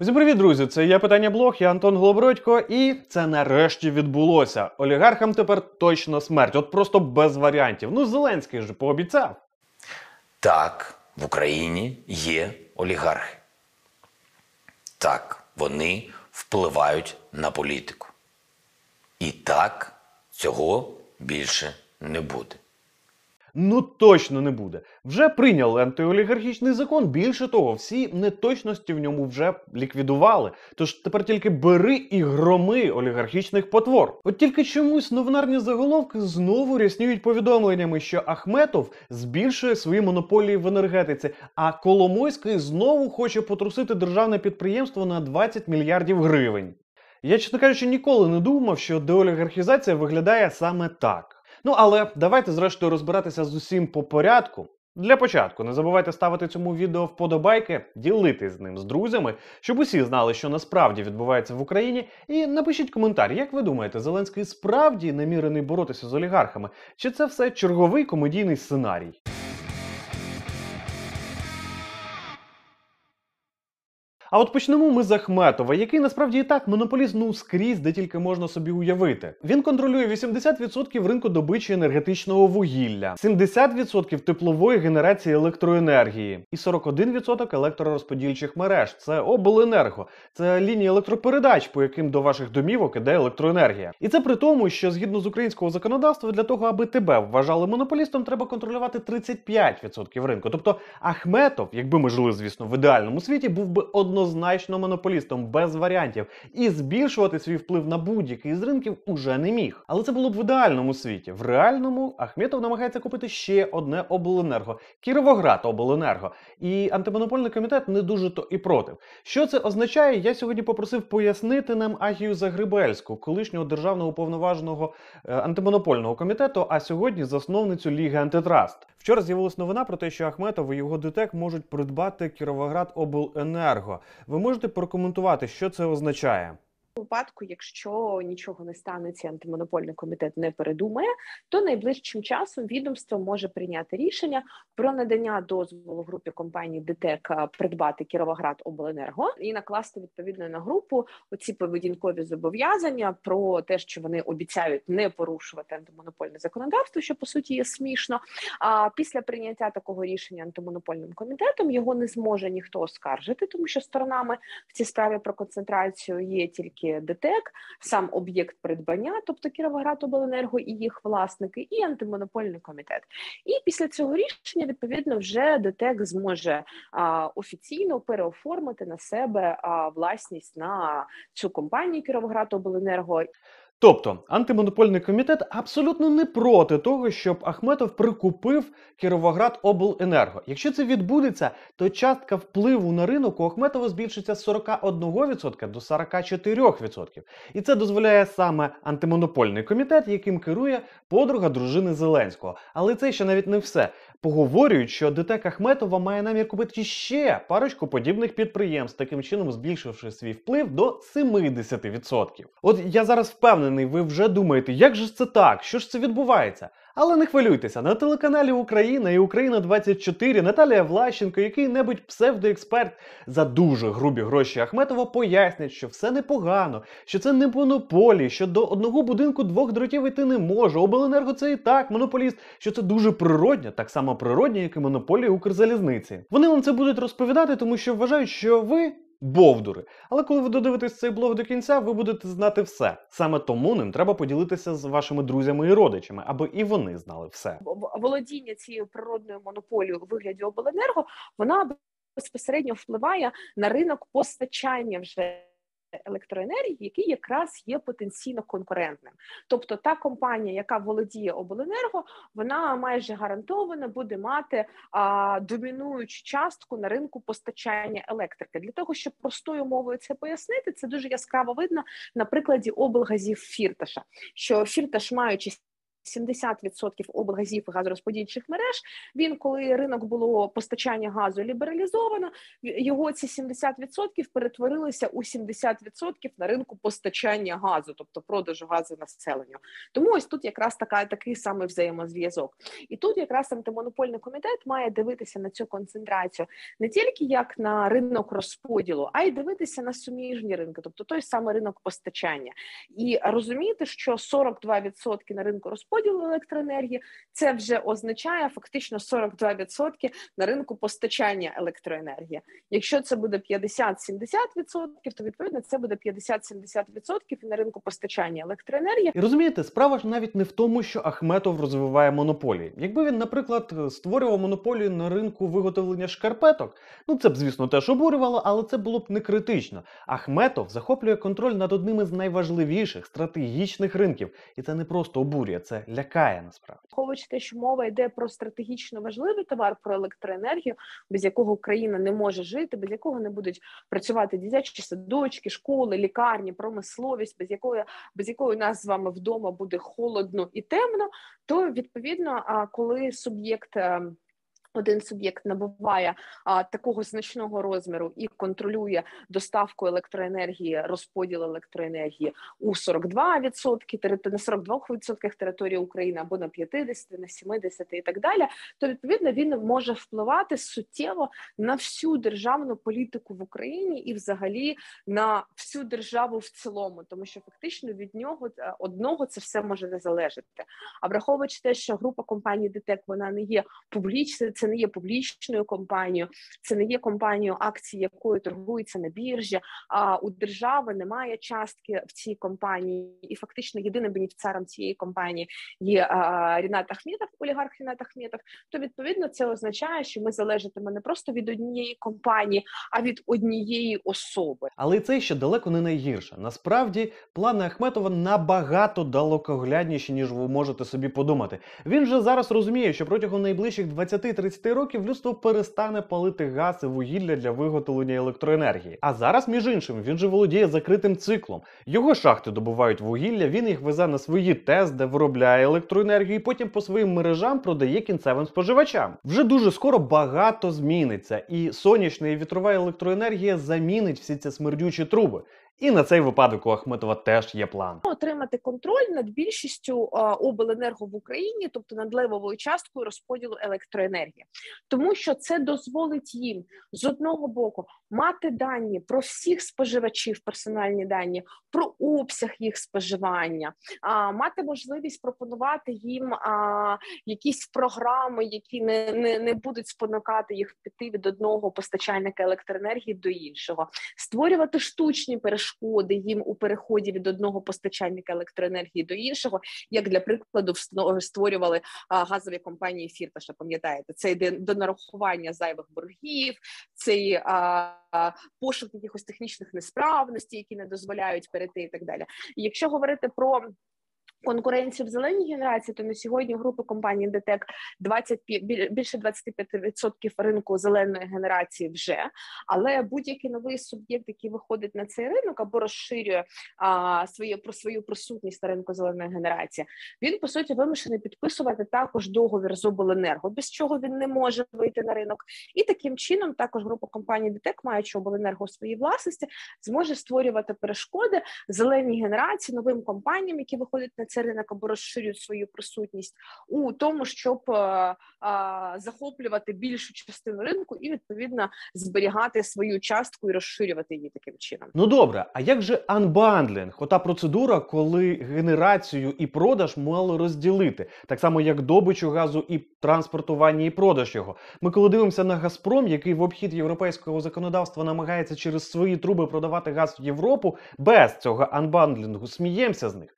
Усім привіт, друзі! Це я питання блог, я Антон Глобродько, і це нарешті відбулося. Олігархам тепер точно смерть, от просто без варіантів. Ну, Зеленський же пообіцяв. Так, в Україні є олігархи. Так, вони впливають на політику. І так, цього більше не буде. Ну точно не буде. Вже прийняли антиолігархічний закон. Більше того, всі неточності в ньому вже ліквідували. Тож тепер тільки бери і громи олігархічних потвор. От тільки чомусь новинарні заголовки знову рясніють повідомленнями, що Ахметов збільшує свої монополії в енергетиці, а Коломойський знову хоче потрусити державне підприємство на 20 мільярдів гривень. Я, чесно кажучи, ніколи не думав, що деолігархізація виглядає саме так. Ну але давайте зрештою розбиратися з усім по порядку. Для початку не забувайте ставити цьому відео вподобайки, ділитись з ним з друзями, щоб усі знали, що насправді відбувається в Україні. І напишіть коментар, як ви думаєте, Зеленський справді намірений боротися з олігархами? Чи це все черговий комедійний сценарій? А от почнемо ми з Ахметова, який насправді і так монополіст ну скрізь, де тільки можна собі уявити. Він контролює 80% ринку добичі енергетичного вугілля, 70% теплової генерації електроенергії і 41% електророзподільчих мереж. Це обленерго, це лінії електропередач, по яким до ваших домівок іде електроенергія. І це при тому, що згідно з українського законодавства, для того, аби тебе вважали монополістом, треба контролювати 35% ринку. Тобто Ахметов, якби ми жили, звісно, в ідеальному світі, був би однозначно однозначно монополістом без варіантів, і збільшувати свій вплив на будь-який з ринків уже не міг. Але це було б в ідеальному світі. В реальному Ахметов намагається купити ще одне обленерго Кіровоград Обленерго. І антимонопольний комітет не дуже то і проти. Що це означає? Я сьогодні попросив пояснити нам Агію Загрибельську, колишнього державного уповноваженого е, антимонопольного комітету, а сьогодні засновницю Ліги Антитраст. Вчора з'явилась новина про те, що Ахметов і його ДТЕК можуть придбати Кіровоград Обленерго. Ви можете прокоментувати, що це означає? Випадку, якщо нічого не станеться, антимонопольний комітет не передумає, то найближчим часом відомство може прийняти рішення про надання дозволу групі компанії ДТЕК придбати Кіровоград Обленерго і накласти відповідно на групу оці поведінкові зобов'язання про те, що вони обіцяють не порушувати антимонопольне законодавство, що по суті є смішно. А після прийняття такого рішення антимонопольним комітетом його не зможе ніхто оскаржити, тому що сторонами в цій справі про концентрацію є тільки тільки ДТЕК, сам об'єкт придбання, тобто Кіровоградобленерго і їх власники, і антимонопольний комітет. І після цього рішення відповідно вже ДТЕК зможе а, офіційно переоформити на себе а, власність на цю компанію Кіровоградобленерго. Тобто антимонопольний комітет абсолютно не проти того, щоб Ахметов прикупив Кіровоград Обленерго. Якщо це відбудеться, то частка впливу на ринок у Ахметова збільшиться з 41% до 44%. І це дозволяє саме антимонопольний комітет, яким керує подруга дружини Зеленського. Але це ще навіть не все. Поговорюють, що ДТЕК Ахметова має намір купити ще парочку подібних підприємств, таким чином збільшивши свій вплив до 70%. От я зараз впевнений, ви вже думаєте, як же це так? Що ж це відбувається? Але не хвилюйтеся, на телеканалі Україна і Україна 24 Наталія Влащенко, який-небудь псевдоексперт за дуже грубі гроші Ахметова, пояснять, що все непогано, що це не монополії, що до одного будинку двох дротів йти не може. Обленерго це і так монополіст, що це дуже природня, так само природня, як і монополія Укрзалізниці. Вони вам це будуть розповідати, тому що вважають, що ви. Бовдури. Але коли ви додивитесь цей блог до кінця, ви будете знати все. Саме тому ним треба поділитися з вашими друзями і родичами, аби і вони знали все. Володіння цією природною монополією у вигляді обленерго вона безпосередньо впливає на ринок постачання вже електроенергії, який якраз є потенційно конкурентним. Тобто та компанія, яка володіє обленерго, вона майже гарантовано буде мати а, домінуючу частку на ринку постачання електрики. Для того щоб простою мовою це пояснити, це дуже яскраво видно на прикладі облгазів Фірташа, що Фірташ, маючи 70% облгазів і газорозподільчих мереж. Він, коли ринок було постачання газу лібералізовано, його ці 70% перетворилися у 70% на ринку постачання газу, тобто продажу газу населенню. Тому ось тут якраз така такий самий взаємозв'язок. І тут якраз антимонопольний комітет має дивитися на цю концентрацію не тільки як на ринок розподілу, а й дивитися на суміжні ринки, тобто той самий ринок постачання, і розуміти, що 42% на ринку розподілу електроенергії це вже означає фактично 42% на ринку постачання електроенергії. Якщо це буде 50-70%, то відповідно це буде 50-70% і на ринку постачання електроенергії. І розумієте, справа ж навіть не в тому, що Ахметов розвиває монополії. Якби він, наприклад, створював монополію на ринку виготовлення шкарпеток, ну це б, звісно, теж обурювало, але це було б не критично. Ахметов захоплює контроль над одним із найважливіших стратегічних ринків, і це не просто обурює, це лякає насправді. Враховуючи те, що мова йде про стратегічно важливий товар, про електроенергію, без якого країна не може жити, без якого не будуть працювати дитячі садочки, школи, лікарні, промисловість, без якої без якої нас з вами вдома буде холодно і темно, то відповідно, а коли суб'єкт. Один суб'єкт набуває а, такого значного розміру і контролює доставку електроенергії, розподіл електроенергії у 42%, терит- на 42% території України або на 50, на 70 і так далі, то відповідно він може впливати суттєво на всю державну політику в Україні і, взагалі, на всю державу в цілому, тому що фактично від нього е, одного це все може не залежати. А враховуючи те, що група компаній ДТЕК вона не є публічною, це не є публічною компанією, це не є компанією, акції якої торгуються на біржі. А у держави немає частки в цій компанії, і фактично єдиним бенефіціаром цієї компанії є Рінат Ахметов, олігарх Рінат Ахметов. То відповідно це означає, що ми залежатиме не просто від однієї компанії, а від однієї особи. Але це ще далеко не найгірше. Насправді, плани Ахметова набагато далекоглядніші, ніж ви можете собі подумати. Він же зараз розуміє, що протягом найближчих 20-30 років людство перестане палити газ і вугілля для виготовлення електроенергії. А зараз, між іншим, він же володіє закритим циклом. Його шахти добувають вугілля, він їх везе на свої ТЕС, де виробляє електроенергію, і потім по своїм мережам продає кінцевим споживачам. Вже дуже скоро багато зміниться, і сонячна і вітрова електроенергія замінить всі ці смердючі труби. І на цей випадок у Ахметова теж є план. отримати контроль над більшістю обленерго в Україні, тобто над левовою часткою розподілу електроенергії, тому що це дозволить їм з одного боку мати дані про всіх споживачів, персональні дані, про обсяг їх споживання, а мати можливість пропонувати їм а, якісь програми, які не, не, не будуть спонукати їх піти від одного постачальника електроенергії до іншого, створювати штучні перешкоди їм у переході від одного постачальника електроенергії до іншого, як для прикладу створювали газові компанії Фірташа. Пам'ятаєте, це йде до нарахування зайвих боргів, це а, а, пошук якихось технічних несправностей, які не дозволяють перейти, і так далі. І якщо говорити про конкуренцію в зеленій генерації, то на сьогодні групи компанії ДТЕК 25, біль- більше 25% ринку зеленої генерації вже, але будь-який новий суб'єкт, який виходить на цей ринок або розширює а, своє про свою присутність на ринку зеленої генерації, він по суті вимушений підписувати також договір з обленерго, без чого він не може вийти на ринок. І таким чином також група компаній ДТЕК, маючи обленерго у своїй власності, зможе створювати перешкоди зеленій генерації новим компаніям, які виходять на цей ринок або розширюють свою присутність у тому, щоб е, е, захоплювати більшу частину ринку і відповідно зберігати свою частку і розширювати її таким чином. Ну добре, а як же анбандлінг? Ота процедура, коли генерацію і продаж мало розділити, так само як добичу газу і транспортування і продаж його. Ми коли дивимося на Газпром, який в обхід європейського законодавства намагається через свої труби продавати газ в Європу, без цього анбандлінгу сміємося з них.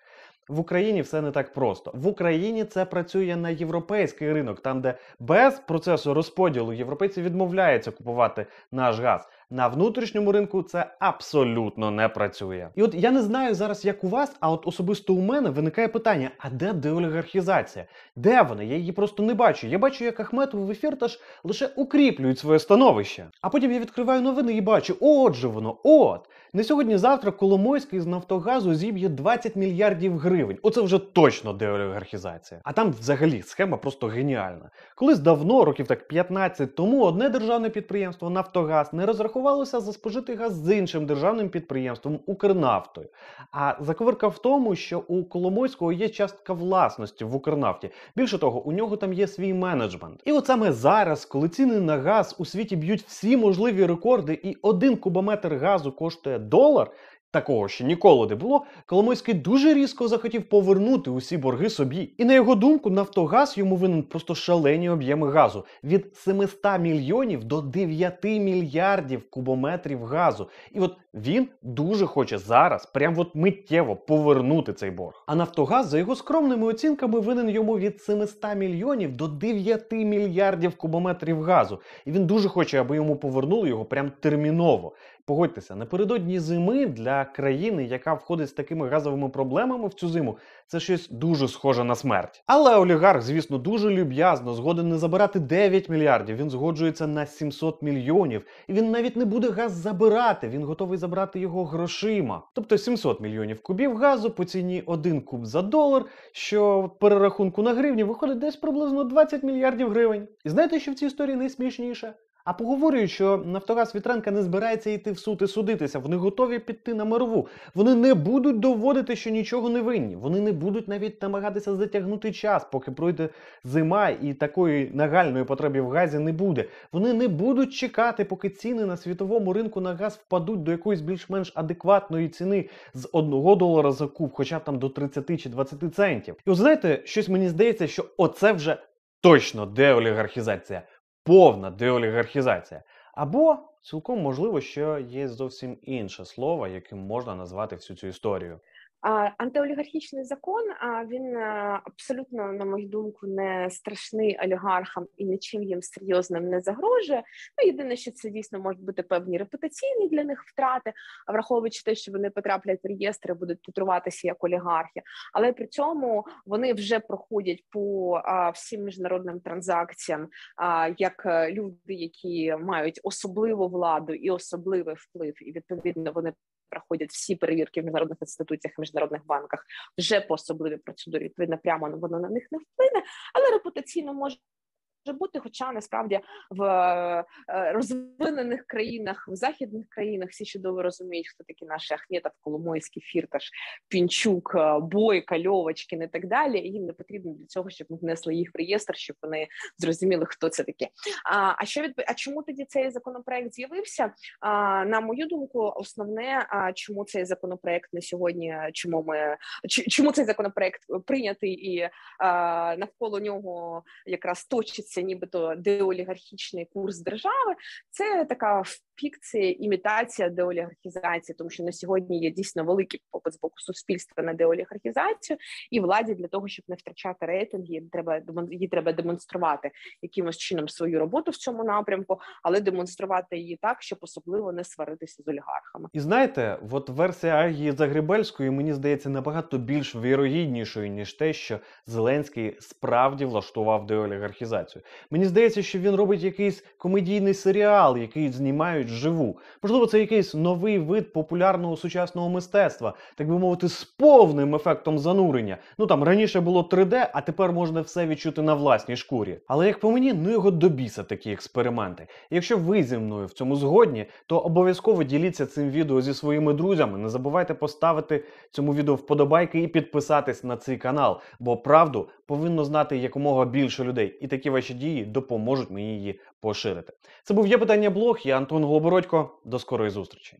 В Україні все не так просто. В Україні це працює на європейський ринок, там де без процесу розподілу європейці відмовляються купувати наш газ. На внутрішньому ринку це абсолютно не працює. І от я не знаю зараз, як у вас, а от особисто у мене виникає питання: а де деолігархізація? Де вона? Я її просто не бачу. Я бачу, як Ахметов і Фірташ лише укріплюють своє становище. А потім я відкриваю новини і бачу, от же воно, от. Не сьогодні-завтра Коломойський з Нафтогазу зіб'є 20 мільярдів гривень. Оце вже точно деолігархізація. А там взагалі схема просто геніальна. Колись давно, років так 15 тому, одне державне підприємство Нафтогаз не розрахувалося за спожитий газ з іншим державним підприємством Укрнафтою. А заковирка в тому, що у Коломойського є частка власності в Укрнафті. Більше того, у нього там є свій менеджмент. І от саме зараз, коли ціни на газ у світі б'ють всі можливі рекорди, і один кубометр газу коштує долар. Такого ще ніколи не було. Коломойський дуже різко захотів повернути усі борги собі. І на його думку, Нафтогаз йому винен просто шалені об'єми газу від 700 мільйонів до 9 мільярдів кубометрів газу. І от він дуже хоче зараз, прям от миттєво повернути цей борг. А Нафтогаз, за його скромними оцінками, винен йому від 700 мільйонів до 9 мільярдів кубометрів газу. І він дуже хоче, аби йому повернули його прям терміново. Погодьтеся, напередодні зими для країни, яка входить з такими газовими проблемами в цю зиму, це щось дуже схоже на смерть. Але олігарх, звісно, дуже люб'язно згоден не забирати 9 мільярдів. Він згоджується на 700 мільйонів. І він навіть не буде газ забирати. Він готовий забрати його грошима. Тобто 700 мільйонів кубів газу по ціні 1 куб за долар, що в перерахунку на гривні виходить десь приблизно 20 мільярдів гривень. І знаєте, що в цій історії найсмішніше? А поговорюють, що Нафтогаз Вітренка не збирається йти в суд і судитися. Вони готові піти на мирову. Вони не будуть доводити, що нічого не винні. Вони не будуть навіть намагатися затягнути час, поки пройде зима і такої нагальної потреби в газі не буде. Вони не будуть чекати, поки ціни на світовому ринку на газ впадуть до якоїсь більш-менш адекватної ціни з 1 долара за куб, хоча б там до 30 чи 20 центів. І от знаєте, щось мені здається, що оце вже точно деолігархізація повна деолігархізація. Або цілком можливо, що є зовсім інше слово, яким можна назвати всю цю історію. Антиолігархічний закон він абсолютно, на мою думку, не страшний олігархам і нічим їм серйозним не загрожує. Ну єдине, що це дійсно можуть бути певні репутаційні для них втрати, враховуючи те, що вони потраплять в реєстри, будуть титруватися як олігархи, але при цьому вони вже проходять по всім міжнародним транзакціям, як е, люди, які мають особливу владу і особливий вплив, і відповідно вони проходять всі перевірки в міжнародних інституціях, в міжнародних банках вже по особливій процедурі. Відповідно, прямо воно на них не вплине, але репутаційно може. Бути, хоча насправді в е, розвинених країнах, в західних країнах всі чудово розуміють, хто такі наші Ахметов, Коломойський, Фірташ, Пінчук, е, Бойка, Льовочкін і так далі. Їм не потрібно для цього, щоб ми внесли їх в реєстр, щоб вони зрозуміли, хто це такі. А а що від а чому тоді цей законопроект з'явився? А, На мою думку, основне, а чому цей законопроект на сьогодні, чому ми чому цей законопроект прийнятий і а, навколо нього якраз точиться нібито деолігархічний курс держави, це така фікція, імітація деолігархізації, тому що на сьогодні є дійсно великий попит з боку суспільства на деолігархізацію, і владі для того, щоб не втрачати рейтинги, треба її треба демонструвати якимось чином свою роботу в цьому напрямку, але демонструвати її так, щоб особливо не сваритися з олігархами. І знаєте, от версія Агії Загребельської мені здається набагато більш вірогіднішою ніж те, що Зеленський справді влаштував деолігархізацію. Мені здається, що він робить якийсь комедійний серіал, який знімають живу. Можливо, це якийсь новий вид популярного сучасного мистецтва, так би мовити, з повним ефектом занурення. Ну там раніше було 3D, а тепер можна все відчути на власній шкурі. Але як по мені, ну його добіса такі експерименти. І якщо ви зі мною в цьому згодні, то обов'язково діліться цим відео зі своїми друзями. Не забувайте поставити цьому відео вподобайки і підписатись на цей канал, бо правду повинно знати якомога більше людей. І такі ваші дії допоможуть мені її поширити. Це був є питання блог. Я Антон Голобородько. До скорої зустрічі.